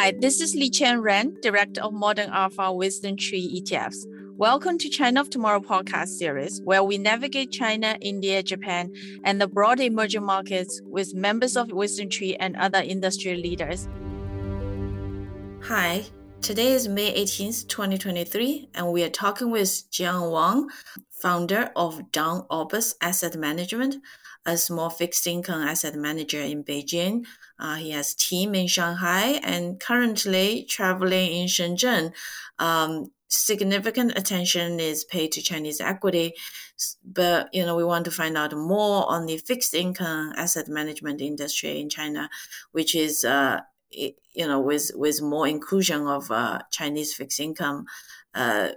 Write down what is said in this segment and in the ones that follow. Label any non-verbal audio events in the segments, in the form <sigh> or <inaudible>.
Hi, this is Liqian Ren, Director of Modern Alpha WisdomTree ETFs. Welcome to China of Tomorrow podcast series, where we navigate China, India, Japan, and the broader emerging markets with members of WisdomTree and other industry leaders. Hi, today is May 18th, 2023, and we are talking with Jiang Wang, founder of Dawn Opus Asset Management, a small fixed income asset manager in Beijing uh, he has team in Shanghai and currently traveling in Shenzhen. Um, significant attention is paid to Chinese equity, but you know we want to find out more on the fixed income asset management industry in China, which is uh, you know with with more inclusion of uh, Chinese fixed income. Uh,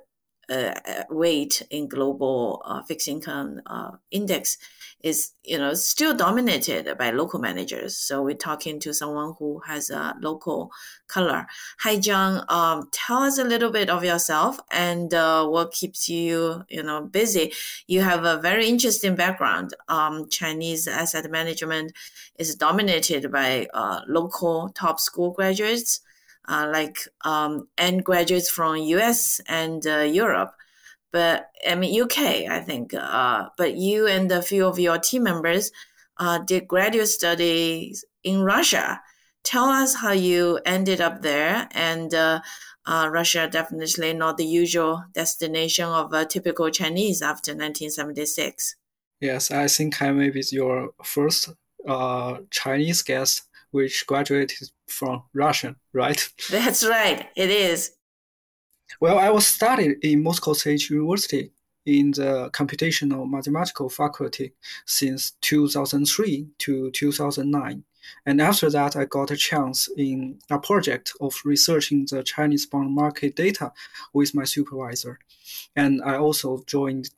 uh, weight in global uh, fixed income uh, index is you know still dominated by local managers. So we're talking to someone who has a local color. Hi, John. Um, tell us a little bit of yourself and uh, what keeps you you know busy. You have a very interesting background. Um, Chinese asset management is dominated by uh, local top school graduates. Uh, like um, and graduates from U.S. and uh, Europe but I mean UK, I think. Uh, but you and a few of your team members uh, did graduate studies in Russia. Tell us how you ended up there, and uh, uh Russia definitely not the usual destination of a typical Chinese after 1976. Yes, I think I may be your first uh, Chinese guest which graduated from Russia, right? That's right. It is. Well, I was studied in Moscow State University in the computational mathematical faculty since 2003 to 2009. And after that, I got a chance in a project of researching the Chinese bond market data with my supervisor. And I also joined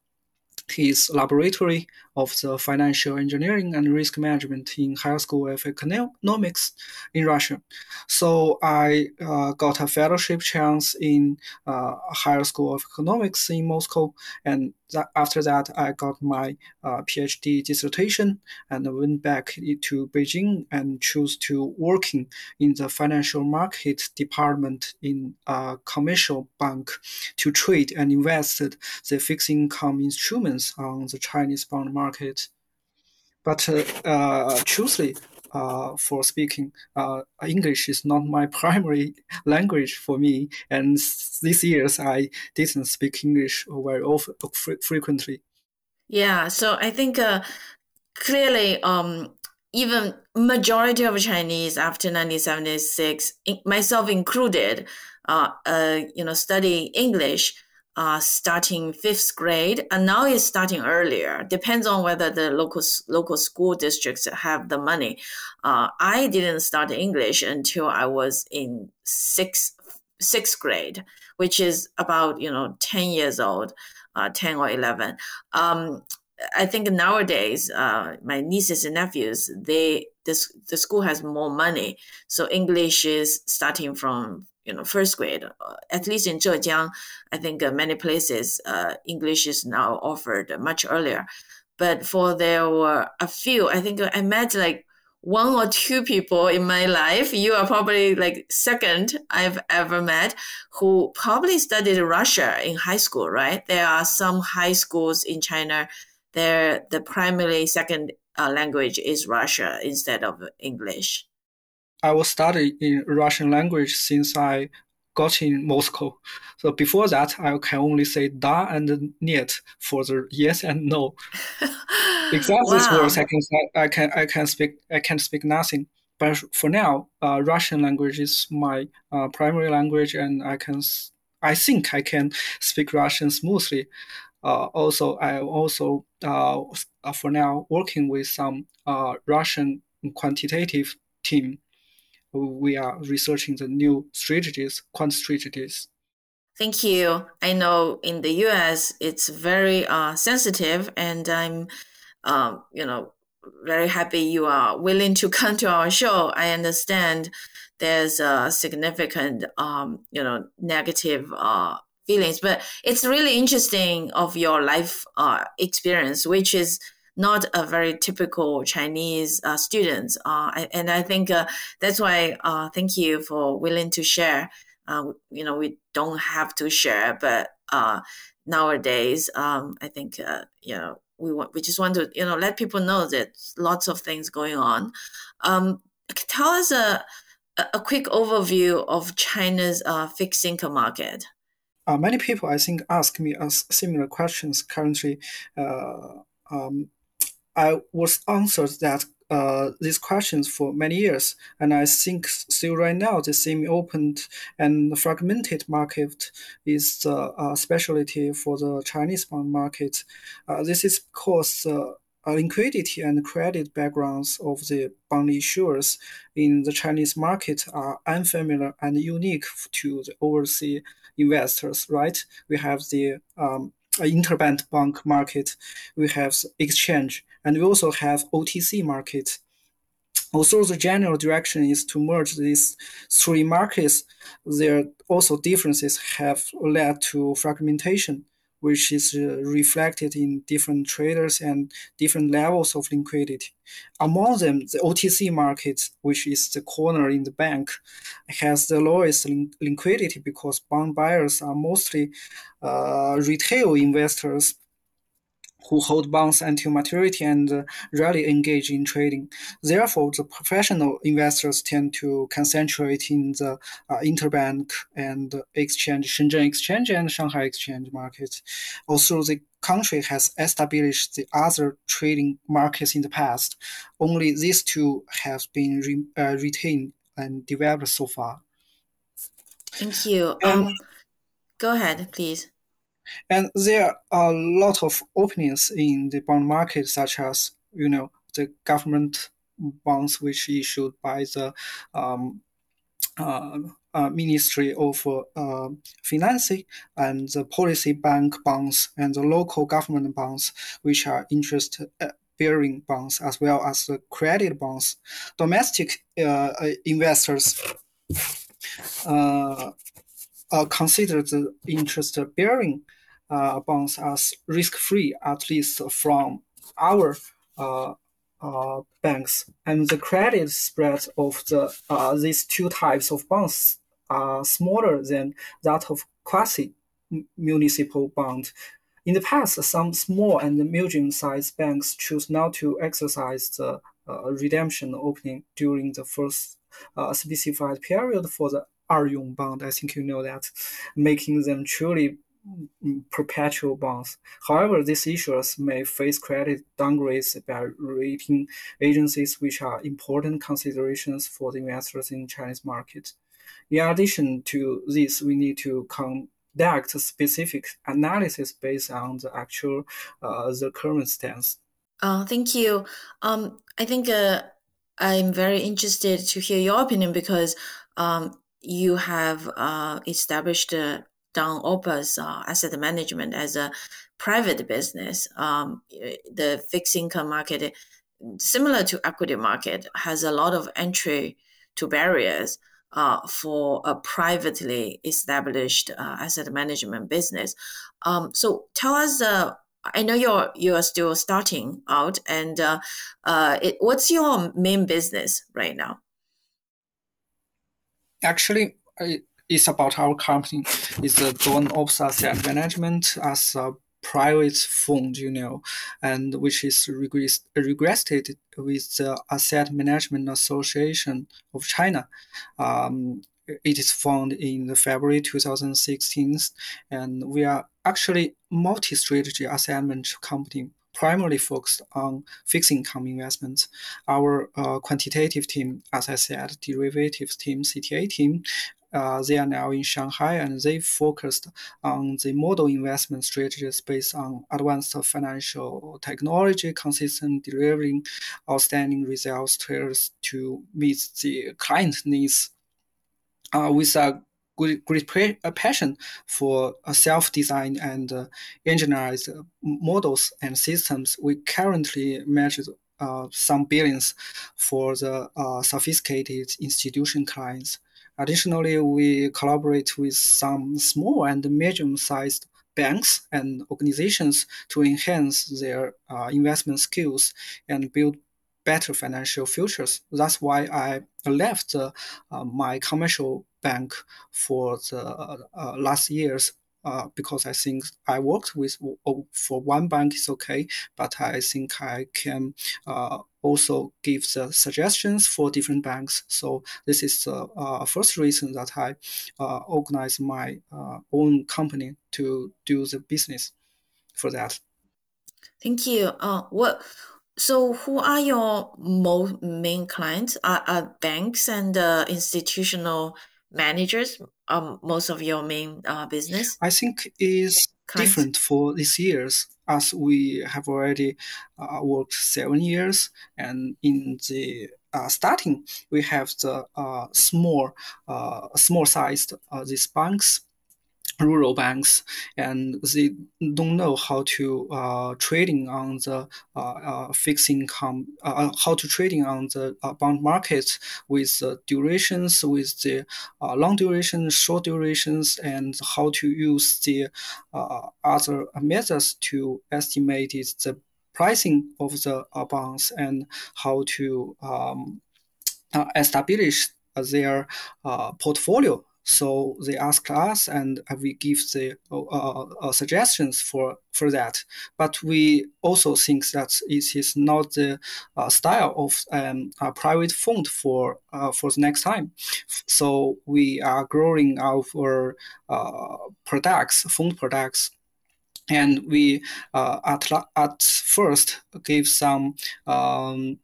his laboratory of the financial engineering and risk management in Higher School of Economics in Russia. So I uh, got a fellowship chance in uh, Higher School of Economics in Moscow, and that, after that I got my uh, PhD dissertation and went back to Beijing and chose to working in the financial market department in a commercial bank to trade and invest the fixed income instruments on the Chinese bond market. But uh, uh, truthfully, uh, for speaking, uh, English is not my <laughs> primary language for me, and these years I didn't speak English very often, frequently. Yeah, so I think uh, clearly, um, even majority of Chinese after 1976, myself included, uh, you know, study English uh, starting fifth grade, and now it's starting earlier. Depends on whether the local local school districts have the money. Uh, I didn't start English until I was in sixth sixth grade, which is about you know ten years old, uh, ten or eleven. Um, I think nowadays, uh, my nieces and nephews, they this the school has more money, so English is starting from you know first grade. Uh, at least in Zhejiang, I think uh, many places uh, English is now offered much earlier. But for there were a few, I think I met like one or two people in my life. You are probably like second I've ever met who probably studied Russia in high school, right? There are some high schools in China. There, the primary second uh, language is Russia instead of English. I was studying in Russian language since I got in Moscow. So before that, I can only say da and niet for the yes and no. <laughs> Except wow. these words, I can I can I can speak I can speak nothing. But for now, uh, Russian language is my uh, primary language, and I can I think I can speak Russian smoothly. Uh, also, I am also uh, for now working with some uh, Russian quantitative team we are researching the new strategies, quant strategies. Thank you. I know in the U.S. it's very uh, sensitive, and I'm, um, you know, very happy you are willing to <laughs> come to our show. I understand there's a significant, um, you know, negative uh, feelings, but it's really interesting of your life uh, experience, which is not a very typical Chinese uh, students. Uh, and I think uh, that's why uh, thank you for willing to share. Uh, you know, we don't have to share, but uh, nowadays, um, I think you know we want we just want to you know let people know that lots of things going on. Um, tell us a a quick overview of China's fixed income market. Many people, I think, ask me as similar questions currently. Um, I was answered that uh, these questions for many years, and I think still right now the semi-open and fragmented market is the uh, specialty for the Chinese bond market. Uh, this is because uh, liquidity and credit backgrounds of the bond issuers in the Chinese market are unfamiliar and unique to the overseas investors, right? We have the um, interbank bank market, we have exchange, and we also have OTC market. Also, the general direction is to merge these three markets. There also differences have led to fragmentation which is uh, reflected in different traders and different levels of liquidity. Among them, the OTC market, which is the corner in the bank, has the lowest liquidity because bond buyers are mostly uh, retail investors who hold bonds until maturity and uh, rarely engage in trading. Therefore, the professional investors tend to concentrate in the uh, interbank and exchange, Shenzhen Exchange and Shanghai Exchange markets. Also, the country has established the other trading markets in the past. Only these two have been re- uh, retained and developed so far. Thank you. Um, go ahead, please. And there are a lot of openings in the bond market, such as you know the government bonds which issued by the um, uh, uh, Ministry of uh, Finance and the policy bank bonds and the local government bonds, which are interest uh, bearing bonds as well as the credit bonds. Domestic uh, investors uh, consider the interest bearing uh, bonds as risk-free, at least from our uh, uh, banks. And the credit spread of the uh, these two types of bonds are smaller than that of quasi-municipal bond. In the past, some small and medium-sized banks choose not to exercise the uh, redemption opening during the first uh, specified period for the Eryong bond. I think you know that, making them truly perpetual bonds. However, these issuers may face credit downgrades by rating agencies, which are important considerations for the investors in Chinese market. In addition to this, we need to conduct specific analysis based on the actual, uh, the current stance. Uh, thank you. Um, I think uh, I'm very interested to hear your opinion because um, you have uh, established a Dawn Opus uh, asset management as a private business. Um, the fixed income market, similar to equity market, has a lot of entry to barriers uh, for a privately established uh, asset management business. Um, so tell us. Uh, I know you're you are still starting out, and uh, uh, it, what's your main business right now? Actually, I, it's about our company. It's the Dawn Opus Asset Management as a private fund, you know, and which is regressed, regressed with the Asset Management Association of China. Um, it is founded in February 2016, and we are actually multi-strategy asset management company primarily focused on fixed income investments. Our uh, quantitative team, as I said, derivatives team, CTA team, uh, they are now in Shanghai and they focused on the model investment strategies based on advanced financial technology, consistent delivering outstanding results to meet the client needs uh, with a great, great passion for self-designed and uh, engineered models and systems. We currently measure uh, some billions for the uh, sophisticated institution clients. Additionally, we collaborate with some small and medium-sized banks and organizations to enhance their uh, investment skills and build better financial futures. That's why I left uh, my commercial bank for the uh, last years uh, because I think I worked with oh, for one bank is okay, but I think I can uh, also give the suggestions for different banks. So this is the uh, first reason that I uh, organize my uh, own company to do the business for that. Thank you. Uh, what? So, who are your main clients? Are, are banks and institutional managers um, most of your main uh, business? I think is different for these years. As we have already uh, worked seven years and in the uh, starting we have the uh, small uh, small sized uh, these banks rural banks and they don't know how to uh, trading on the uh, uh, fixed income uh, uh, how to trading on the uh, bond market with the durations with the long duration short durations and how to use the other methods to estimate the pricing of the bonds and how to um, establish their portfolio so they ask us, and we give the uh, uh, suggestions for for that. But we also think that it is not the uh, style of um, a private fund for uh, for the next time. So we are growing our uh, products, fund products and we uh, at, at first gave some um,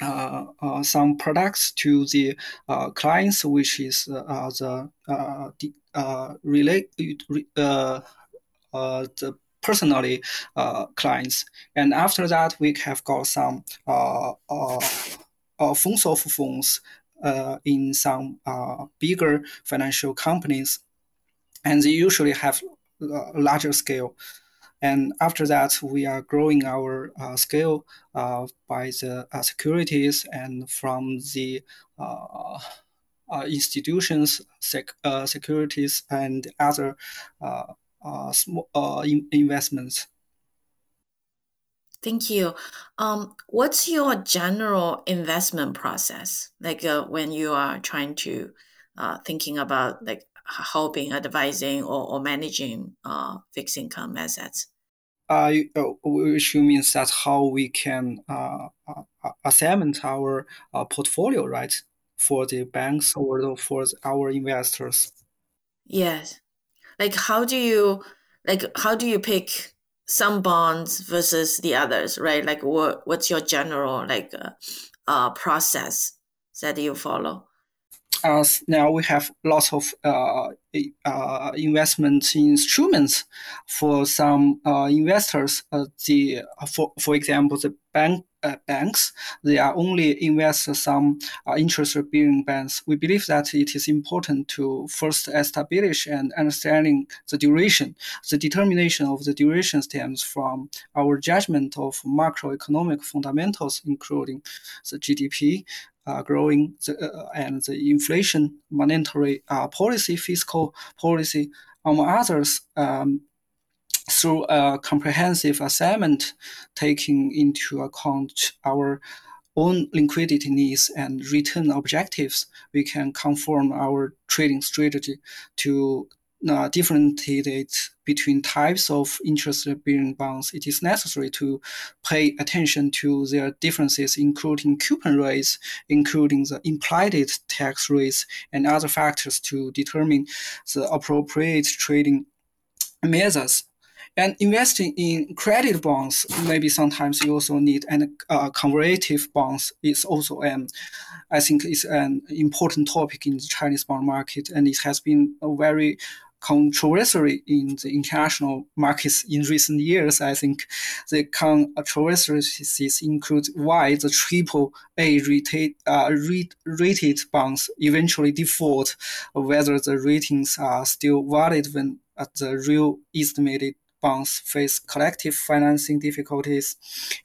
uh, uh, some products to the uh, clients, which is uh, uh, the uh, the relate the personally clients. And after that, we have got some funds of funds in some bigger financial companies, and they usually have larger scale. And after that, we are growing our uh, scale uh, by the uh, securities and from the uh, uh, institutions, sec- uh, securities, and other small in- investments. Thank you. Um, what's your general investment process? Like when you are trying to thinking about like helping advising or, or managing uh, fixed income assets? Uh, uh which means that how we can uh, uh, assign our uh, portfolio, right, for the banks or for our investors. Yes, like how do you like how do you pick some bonds versus the others, right? Like what what's your general like uh, uh process that you follow? As now we have lots of uh, uh, investment instruments for some uh, investors. Uh, the for for example, the bank uh, banks they are only invest some uh, interest-bearing bonds. We believe that it is important to first establish and understanding the duration. The determination of the duration stems from our judgment of macroeconomic fundamentals, including the GDP, uh, growing the, uh, and the inflation, monetary uh, policy, fiscal policy, among others, um, through a comprehensive assessment taking into account our own liquidity needs and return objectives, we can conform our trading strategy to uh, differentiate between types of interest-bearing bonds, it is necessary to pay attention to their differences, including coupon rates, including the implied tax rates, and other factors to determine the appropriate trading methods. And investing in credit bonds, maybe sometimes you also need an uh, convertible bonds. Is also an, I think, is an important topic in the Chinese bond market, and it has been a very controversy in the international markets in recent years. I think the controversies include why the triple A rated, uh, rated bonds eventually default, whether the ratings are still valid when the real estimated bonds face collective financing difficulties,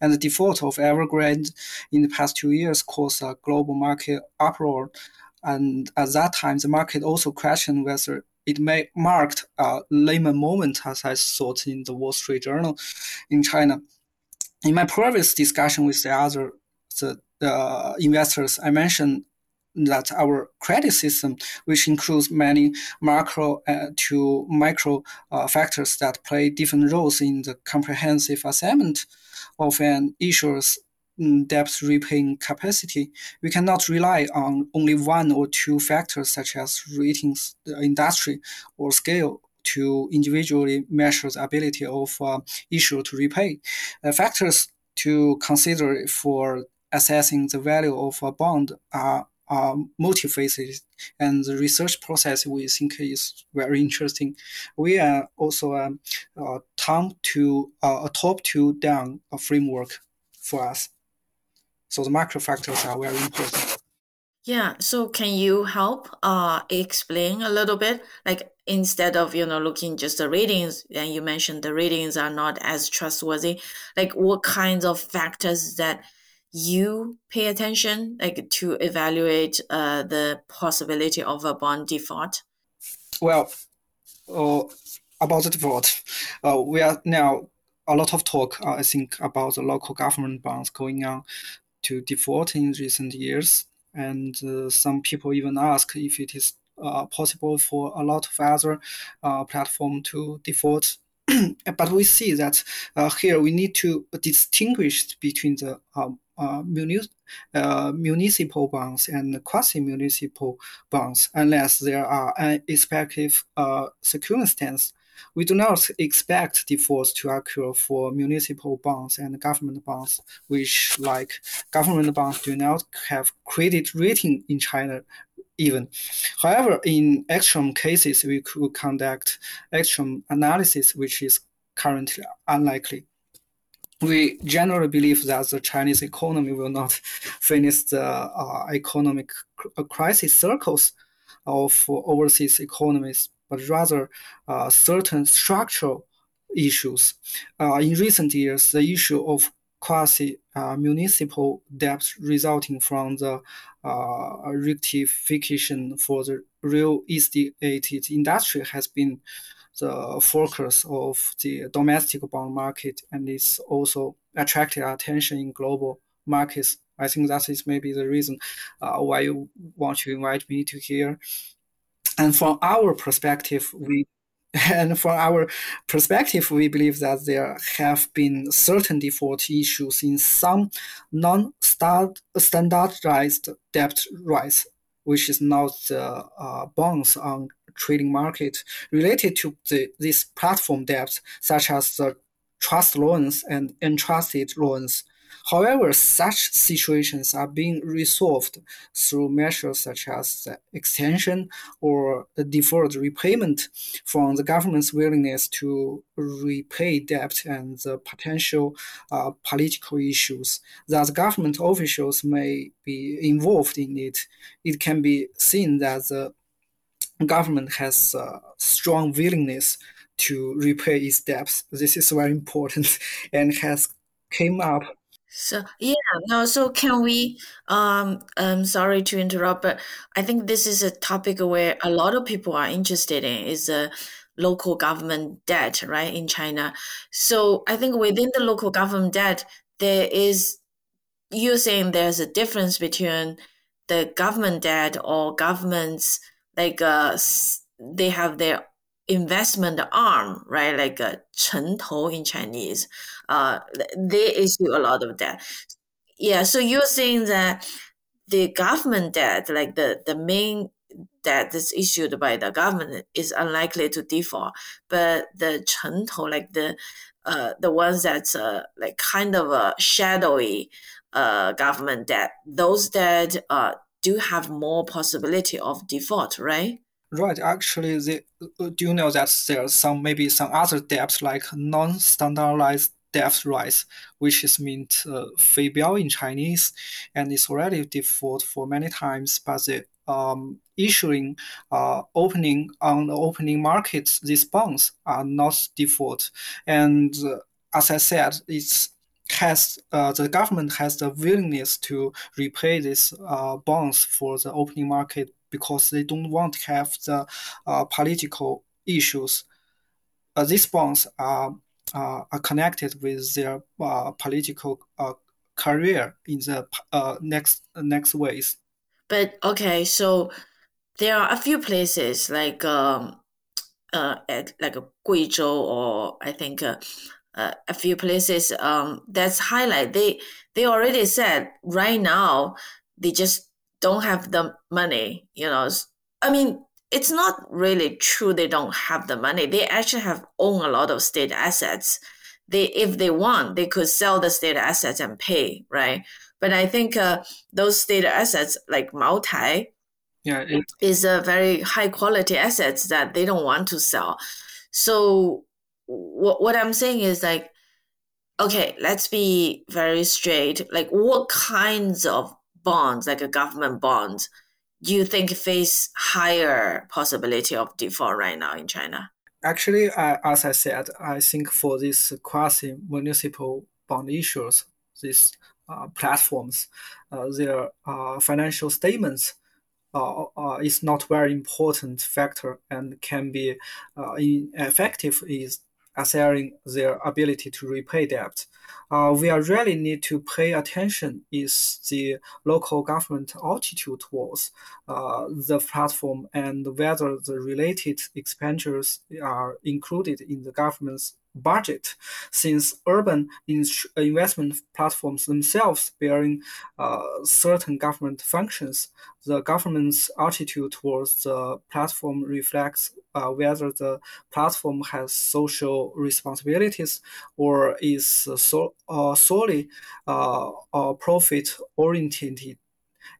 and the default of Evergrande in the past two years caused a global market uproar. And at that time, the market also questioned whether it may marked a Lehman moment, as I thought in the Wall Street Journal in China. In my previous discussion with the other the, the investors, I mentioned that our credit system, which includes many macro uh, to micro uh, factors that play different roles in the comprehensive assessment of an issuer's debt repaying capacity, we cannot rely on only one or two factors such as ratings, industry, or scale to individually measure the ability of uh, issuer to repay. Uh, factors to consider for assessing the value of a bond are uh, multifaceted, and the research process we think is very interesting. We are also um, a top to uh, a top to down framework for us. So the macro factors are very important. Yeah. So can you help uh explain a little bit? Like instead of you know looking just the ratings, and you mentioned the ratings are not as trustworthy. Like what kinds of factors that you pay attention like to evaluate uh, the possibility of a bond default? Well, uh, about the default, uh, we are now a lot of talk, uh, I think, about the local government bonds going on to default in recent years. And uh, some people even ask if it is uh, possible for a lot of other uh, platform to default <clears throat> but we see that uh, here we need to distinguish between the um, uh, uh, municipal bonds and quasi-municipal bonds unless there are unexpected uh, circumstances. We do not expect defaults to occur for municipal bonds and government bonds, which, like government bonds, do not have credit rating in China even. However, in extreme cases, we could conduct extreme analysis, which is currently unlikely we generally believe that the Chinese economy will not <laughs> finish the uh, economic crisis circles of overseas economies, but rather uh, certain structural issues. Uh, in recent years, the issue of quasi uh, municipal debt resulting from the uh, rectification for the real estate industry has been the focus of the domestic bond market and it's also attracted attention in global markets. I think that is maybe the reason uh, why you want to invite me to here. And from our perspective, we <laughs> and from our perspective, we believe that there have been certain default issues in some non-standardized debt rights, which is not the uh, bonds on trading market related to the, this platform debt, such as the trust loans and entrusted loans. However, such situations are being resolved through measures such as the extension or the deferred repayment from the government's willingness to repay debt and the potential uh, political issues that government officials may be involved in it. It can be seen that the government has a strong willingness to repay its debts. This is very important <laughs> and has came up. So yeah, no. So can we? Um, I'm sorry to interrupt, but I think this is a topic where a lot of people are interested in is the local government debt, right, in China. So I think within the local government debt, there is you're saying there's a difference between the government debt or government's like uh, they have their investment arm, right? Like a Chengtou in Chinese. Uh, they issue a lot of debt. Yeah, so you're saying that the government debt, like the, the main debt that's issued by the government, is unlikely to default. But the Chengtou, like the uh, the ones that's uh, like kind of a shadowy uh, government debt, those that uh, do have more possibility of default, right? Right. Actually, uh, do you know that there's some maybe some other debts like non-standardized debt rights, which is meant uh, 非标 in Chinese, and it's already default for many times, but the um, issuing uh, opening on the opening markets, these bonds are not default. And uh, as I said, it's has uh, the government has the willingness to repay these uh, bonds for the opening market because they don't want to have the uh, political issues. Uh, these bonds are are connected with their uh, political uh, career in the uh, next next ways. But okay, so there are a few places like um, uh, at like Guizhou or I think uh, uh, a few places um, that's highlight. They they already said right now they just don't have the money. You know, I mean it's not really true they don't have the money. They actually have own a lot of state assets. They if they want they could sell the state assets and pay right. But I think uh, those state assets like Maotai yeah, it, is a very high quality assets that they don't want to sell. So what what I'm saying is like, okay, let's be very straight. Like, what kinds of bonds, like a government bond, do you think face higher possibility of default right now in China? Actually, uh, as I said, I think for these quasi municipal bond issuers, these uh, platforms, uh, their uh, financial statements uh, uh, is not very important factor and can be uh, effective is assessing their ability to repay debt. Uh, we really need to pay attention is the local government attitude towards uh, the platform and whether the related expenditures are included in the government's budget, since urban in investment platforms themselves bearing uh, certain government functions, the government's attitude towards the platform reflects uh, whether the platform has social responsibilities or is so, uh, solely uh, profit oriented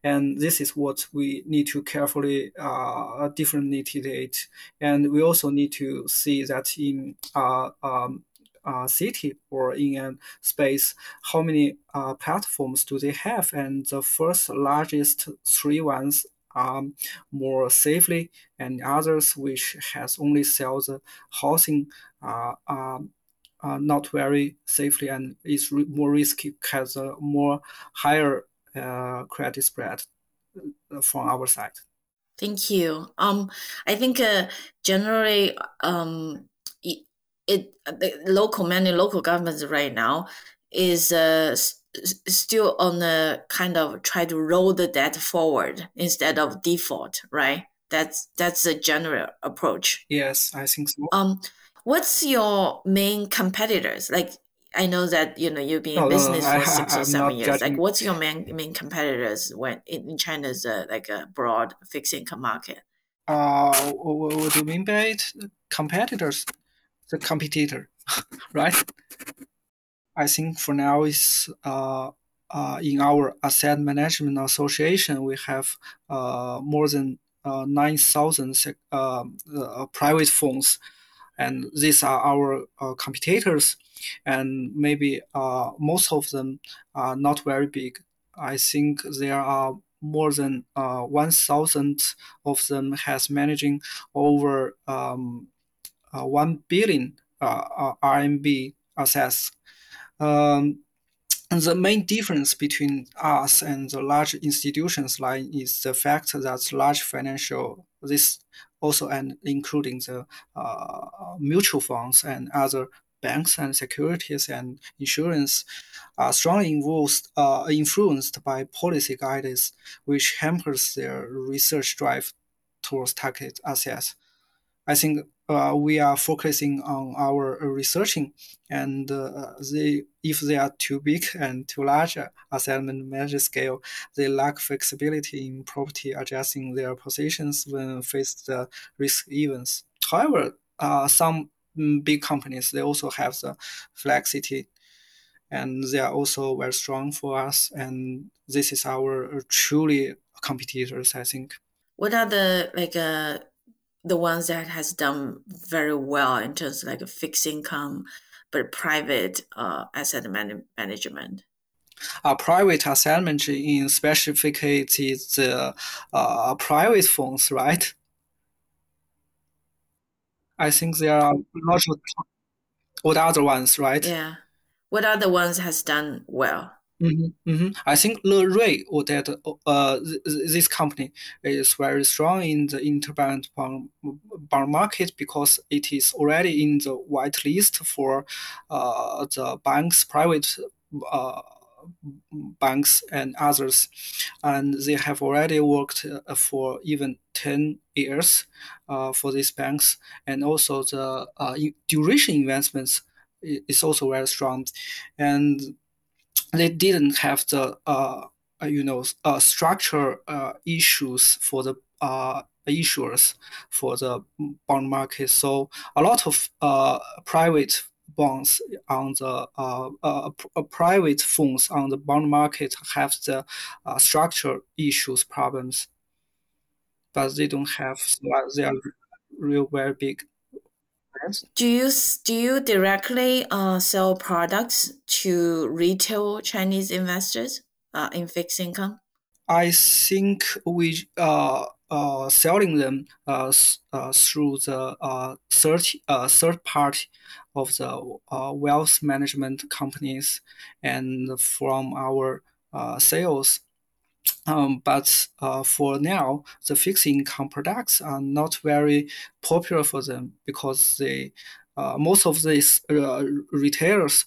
and this is what we need to carefully uh, differentiate. And we also need to see that in uh, um, uh, city or in a space, how many uh, platforms do they have? And the first largest three ones um, more safely, and others which has only sell the housing uh, um, uh, not very safely and is re- more risky, has a more higher uh, credit spread uh, from our side. Thank you. Um, I think uh, generally, um, it, it the local many local governments right now is uh, still on a kind of try to roll the debt forward instead of default, right? That's that's a general approach. Yes, I think so. Um, what's your main competitors? Like I know that you know you've been in business no, for I, six or seven years. Judging. Like, what's your main main competitors when in China's uh, like a broad fixed income market? Uh, what, what do you mean by it? Competitors, the competitor, <laughs> right? I think for now is uh, uh, in our asset management association we have uh, more than uh, nine thousand uh, uh, private funds, and these are our uh, competitors and maybe most of them are not very big. I think there are more than uh, 1,000 of them has managing over um, uh, 1 billion RMB assets. Um, the main difference between us and the large institutions like is the fact that large financial this also and including the uh, mutual funds and other banks and securities and insurance are strongly involved, uh, influenced by policy guidance, which hampers their research drive towards target assets. I think uh, we are focusing on our researching, and uh, they, if they are too big and too large asset measure scale, they lack flexibility in property adjusting their positions when faced the risk events. However, uh, some Mm, big companies they also have the flexibility and they are also very strong for us and this is our uh, truly competitors i think what are the like uh the ones that has done very well in terms of like a fixed income but private uh, asset man- management uh, private asset management in specifically the uh, private funds right I think there are lots of what other ones, right? Yeah. What other ones has done well? Mm-hmm, mm-hmm. I think Le Rui or that uh, this company is very strong in the interbank bond, bond market because it is already in the white list for uh, the banks, private uh, banks and others, and they have already worked uh, for even ten years uh, for these banks, and also the uh, duration investments is also very strong, and they didn't have the uh, uh you know uh, structure uh, issues for the uh, issuers for the bond market. So a lot of uh, private bonds on the uh, uh, private funds on the bond market have the uh, structure issues problems, but they don't have they are real very big. Do you do you directly uh, sell products to retail Chinese investors uh, in fixed income? I think we uh, uh selling them uh, uh through the uh, third third party of the uh, wealth management companies and from our uh, sales. Um, but uh, for now, the fixed income products are not very popular for them because they uh, most of these uh, retailers,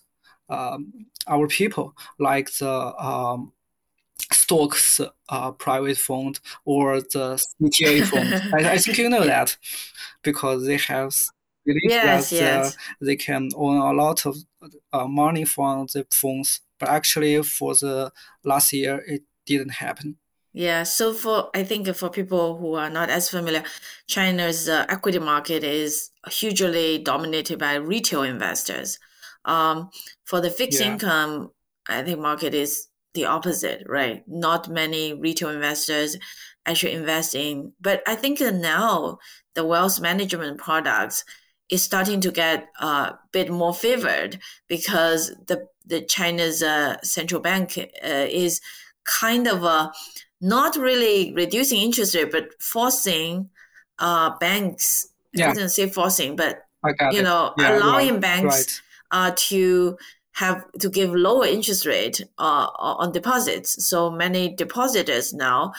um, our people like the um, stocks uh, private fund or the CTA <laughs> fund. I, I, think you know that because they have yes, that uh, yes. They can own a lot of uh, money from the funds. But actually, for the last year, it didn't happen. Yeah, so for I think for people who are not as familiar, China's uh, equity market is hugely dominated by retail investors. Um, for the fixed yeah. income, I think market is the opposite, right? Not many retail investors actually invest in, but I think now the wealth management products is starting to get a bit more favored because the the China's uh, central bank uh, is kind of uh, not really reducing interest rate, but forcing uh, banks. Yeah. I didn't say forcing, but you know, yeah, allowing right, banks right. Uh, to have to give lower interest rate uh, on deposits. So many depositors now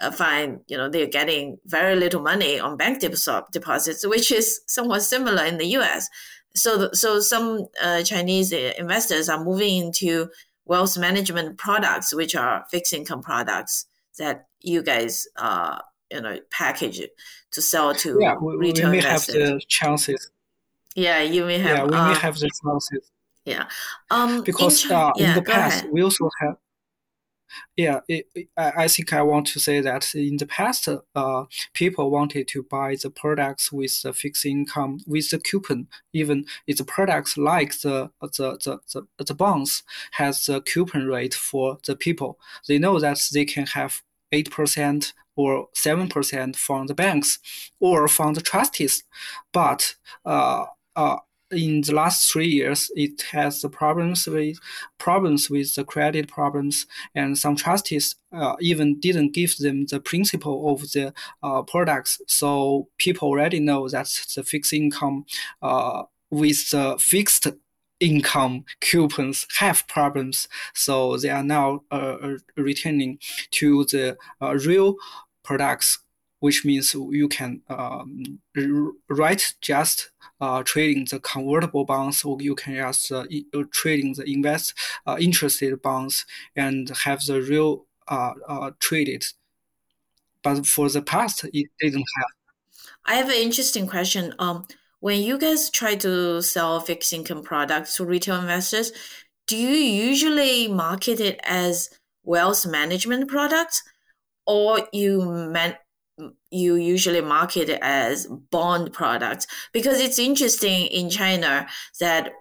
uh, find you know they're getting very little money on bank deposits, which is somewhat similar in the U.S. So so some uh, Chinese uh, investors are moving into wealth management products, which are fixed income products that you guys uh you know package to sell to yeah, we, retail we may investors. have the chances. Yeah, you may have. Yeah, we uh, may have the chances. Yeah, um, because in, uh, yeah, in the past we also have yeah, it, I, think I want to say that in the past, uh, people wanted to buy the products with the fixed income with the coupon. Even if the products like the the, the, the, the bonds has the coupon rate for the people, they know that they can have eight percent or seven percent from the banks or from the trustees, but uh, uh, in the last three years, it has problems with problems with the credit problems, and some trustees uh, even didn't give them the principle of the uh, products. So people already know that the fixed income uh, with the fixed income coupons have problems. So they are now uh, uh, returning to the uh, real products which means you can um, write just uh, trading the convertible bonds, or you can just uh, uh trading the invest uh, interested bonds and have the real uh, uh, traded. But for the past, it didn't have. I have an interesting question. Um, when you guys try to sell fixed income products to retail investors, do you usually market it as wealth management products, or you man- you usually market it as bond products because it's interesting in China that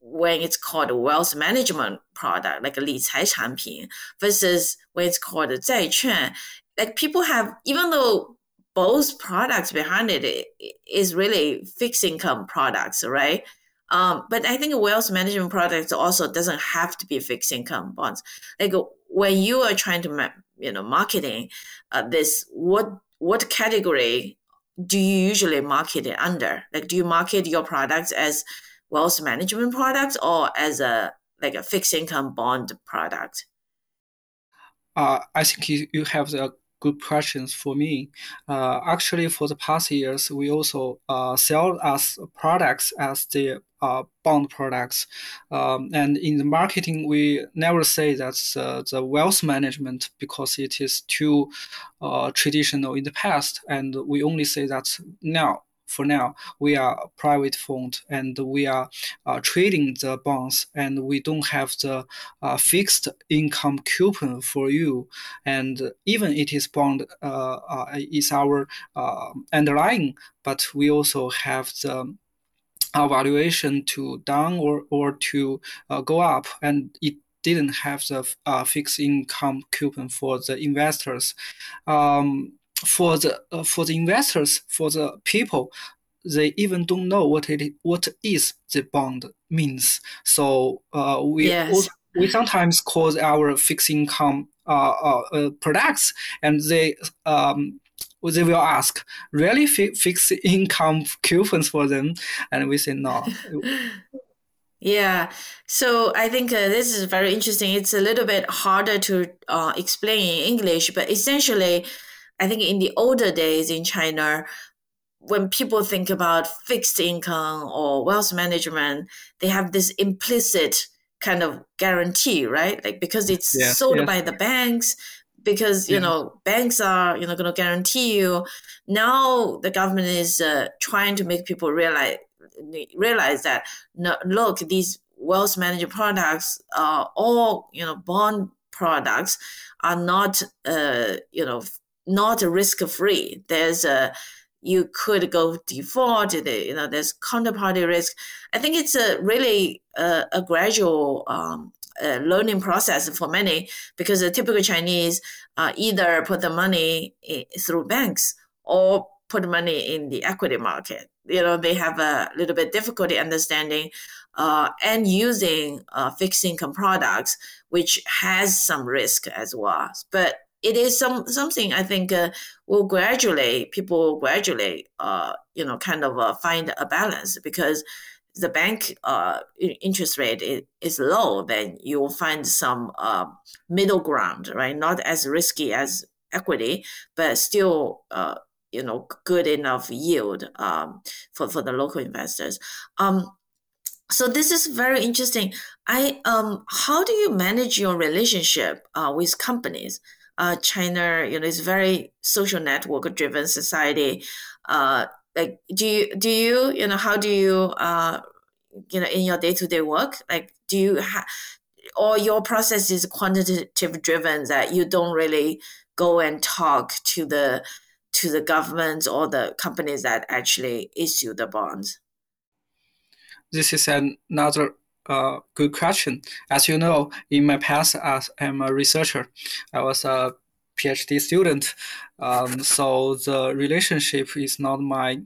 when it's called a wealth management product, like a 理财产品, versus when it's called a 债券, like people have, even though both products behind it is really fixed income products, right? Um, but I think wealth management products also doesn't have to be fixed income bonds. Like when you are trying to, you know, marketing uh, this, what what category do you usually market it under? Like, do you market your products as wealth management products or as a like a fixed income bond product? uh, I think you, you have the good questions for me. Uh, actually, for the past years, we also uh, sell as products as the uh, bond products. Um, and in the marketing, we never say that's uh, the wealth management because it is too uh, traditional in the past. And we only say that now for now, we are private fund and we are uh, trading the bonds and we don't have the uh, fixed income coupon for you. And even it is bond uh, uh is our uh, underlying, but we also have the valuation to down or, or to uh, go up and it didn't have the uh, fixed income coupon for the investors. Um, for the uh, for the investors, for the people, they even don't know what it what is the bond means. So uh, we yes. also, we sometimes call our fixed income uh, uh, uh, products, and they um, they will ask, really fi- fixed <laughs> income coupons for them, and we say no. <laughs> Yeah, so I think uh, this is very interesting. It's a little bit harder to uh, explain in English, but essentially, I think in the older days in China, when people think about fixed income or wealth management, they have this implicit kind of guarantee, right? Like because it's yeah, sold yeah. by the banks, because you yeah. know banks are you know going to guarantee you. Now the government is uh, trying to make people realize realize that no, look these wealth management products are all you know bond products are not uh, you know not risk free. There's a you could go default. You know, there's counterparty risk. I think it's a really uh, a gradual um, learning process for many because the typical Chinese uh, either put the money through banks or put money in the equity market. You know, they have a little bit difficulty understanding uh, and using uh, fixed income products, which has some risk as well. But it is some something I think uh, will gradually people will gradually uh, you know kind of uh, find a balance because the bank uh, interest rate is, low, then you will find some uh, middle ground, right? Not as risky as equity, but still, uh, you know, good enough yield um, for for the local investors. Um, so this is very interesting. I um, how do you manage your relationship uh, with companies? Uh, China, you know, is very social network driven society. Uh, like, do you, do you, you know, how do you, uh, you know, in your day to day work, like, do you have, or your process is quantitative driven that you don't really go and talk to the, to the governments or the companies that actually issue the bonds? This is another uh, good question. As you know, in my past, as I'm a researcher, I was a PhD student. Um, so the relationship is not my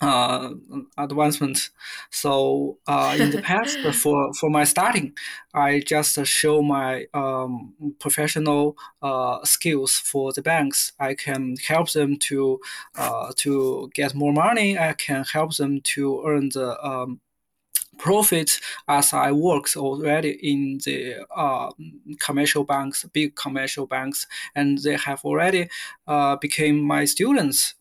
uh, advancement. So uh, in the past, <laughs> for for my starting, I just show my um, professional uh, skills for the banks. I can help them to uh, to get more money. I can help them to earn the um, profit as I worked already in the uh, commercial banks, big commercial banks, and they have already uh, became my students,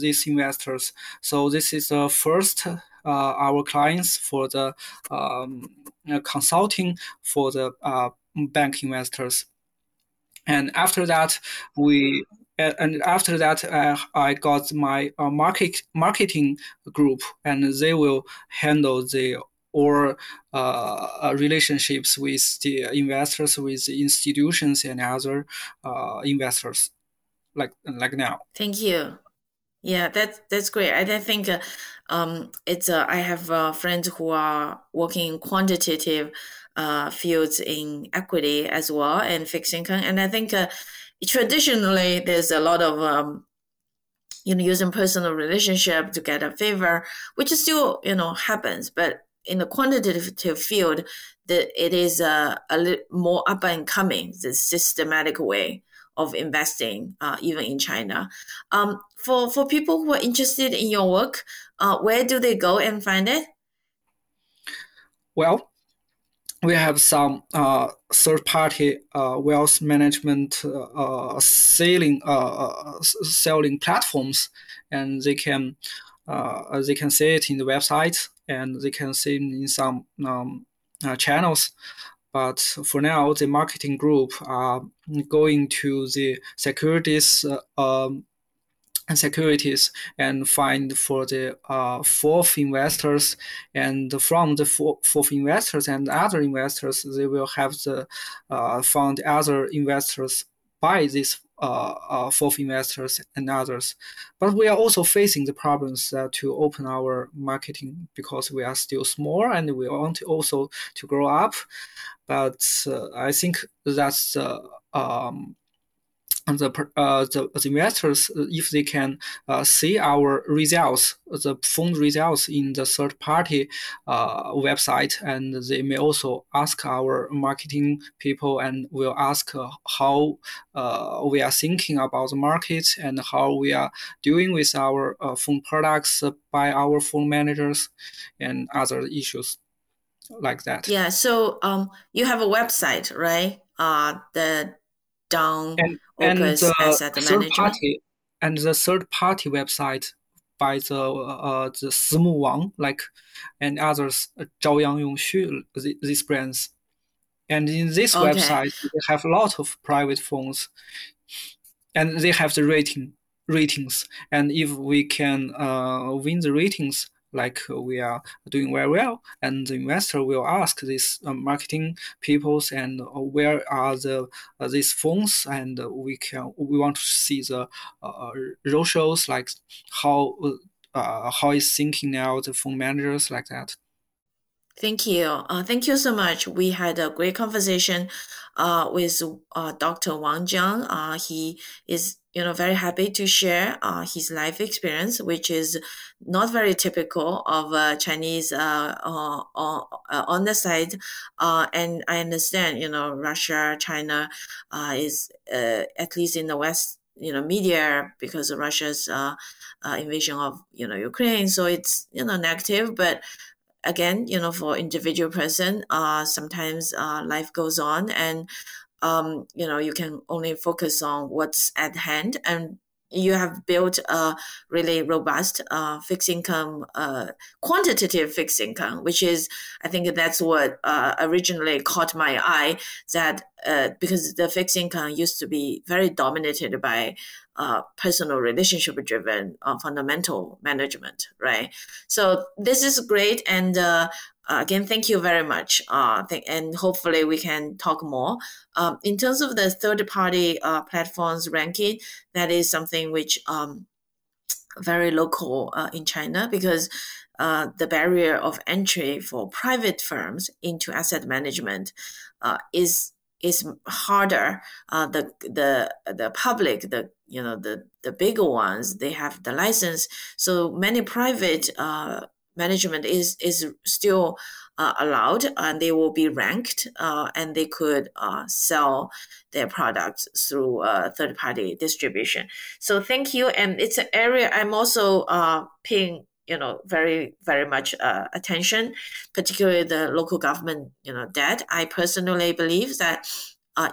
these investors. So this is the first uh, our clients for the um, consulting for the uh, bank investors. And after that, we and after that uh, i got my uh, market marketing group and they will handle the or uh, relationships with the investors with institutions and other uh, investors like like now. Thank you. Yeah that's that's great. I, I think uh, um, it's uh, i have friends who are working in quantitative fields in equity as well and fixed income. And i think traditionally there's a lot of um, you know using personal relationship to get a favor which still you know happens. But in the quantitative field that it is a, a little more up and coming the systematic way of investing uh, even in china. Um, for for people who are interested in your work uh, where do they go and find it? Well we have some uh, third-party uh, wealth management uh, selling selling platforms, and they can they can see it in the website and they can see it in some um, channels. But for now, the marketing group are going to the securities um, securities and find for the uh, FOF investors. And from the four, FOF investors and other investors they will have the uh, found other investors by these uh, uh, FOF investors and others. But we are also facing the problems uh, to open our marketing because we are still small and we want also to grow up. But uh, i think that's um, the, uh, the, the investors, uh, if they can uh, see our results, the fund results in the third party uh, website, and they may also ask our marketing people and will ask uh, how uh, we are thinking about the market and how we are doing with our fund products by our fund managers and other issues like that. Yeah. So um, you have a website, right? Uh, the Dang and, and the third party and the third party website by the uh, the Simu Wang like and others uh, Zhao Yang Yongxu these brands. And in this okay. website they have a lot of private phones. And they have the rating ratings. And if we can uh, win the ratings like we are doing very well, and the investor will ask these uh, marketing peoples and uh, where are the uh, these phones, and we can we want to see the uh, road shows like how uh, how is thinking now the phone managers like that. Thank you. Uh, thank you so much. We had a great conversation uh, with uh, Dr. Wang Jiang. Uh, he is you know very happy to share uh, his life experience, which is not very typical of uh, Chinese uh, uh, uh, on the side. Uh, and I understand, you know, Russia, China uh, is at least in the West, you know, media because of Russia's invasion of you know Ukraine. So it's you know negative, but again, you know, for individual person, uh, sometimes uh, life goes on and um, you know, you can only focus on what's at hand and you have built a really robust uh, fixed income, uh, quantitative fixed income, which is, I think that's what uh, originally caught my eye. That uh, because the fixed income used to be very dominated by uh, personal relationship driven uh, fundamental management, right? So this is great, and uh, again, thank you very much. Uh, th- and hopefully we can talk more. Um, in terms of the third party uh, platforms ranking, that is something which um, very local uh, in China because uh, the barrier of entry for private firms into asset management uh, is is harder. Uh, the the the public, the you know the the bigger ones, they have the license. So many private uh, management is is still uh, allowed and they will be ranked uh, and they could uh, sell their products through uh, third party distribution. So thank you and it's an area i'm also uh, paying you know very very much uh, attention particularly the local government you know debt. I personally believe that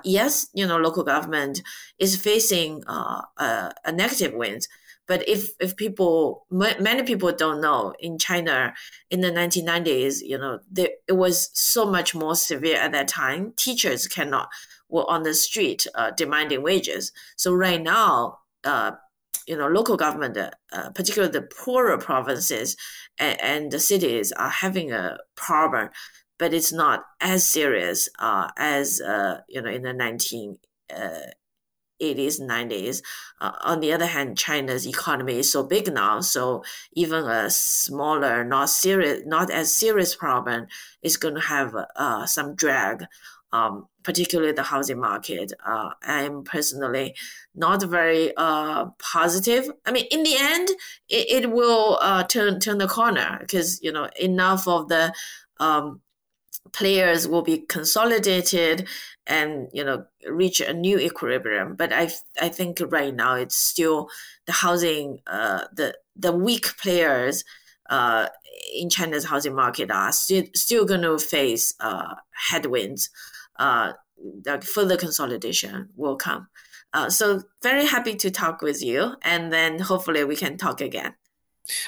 yes you know local government is facing a, a negative winds but if if people many people don't know in China in the 1990s, you know, there, it was so much more severe at that time. Teachers cannot were on the street uh, demanding wages. So right now, uh, you know, local government, uh, particularly the poorer provinces and, and, the cities, are having a problem, but it's not as serious uh, as uh, you know in the 19. 80s, 90s. Uh, on the other hand, China's economy is so big now, so even a smaller, not serious, not as serious problem is going to have uh, some drag. Um, particularly the housing market. Uh, I'm personally not very uh, positive. I mean, in the end, it, it will uh, turn turn the corner because you know enough of the um, players will be consolidated and you know reach a new equilibrium but i i think right now it's still the housing uh the the weak players uh in China's housing market are still still going to face uh, headwinds. Uh, the further consolidation will come. Uh, so very happy to talk with you, and then hopefully we can talk again.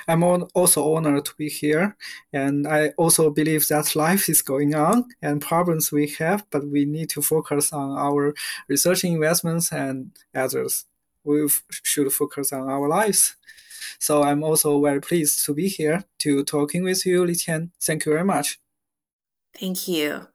I'm also honored to be here, and I also believe that life is going on and problems we have, but we need to focus on our research investments and others. We should focus on our lives. So I'm also very pleased to be here to talking with you, Liqian. Thank you very much. Thank you.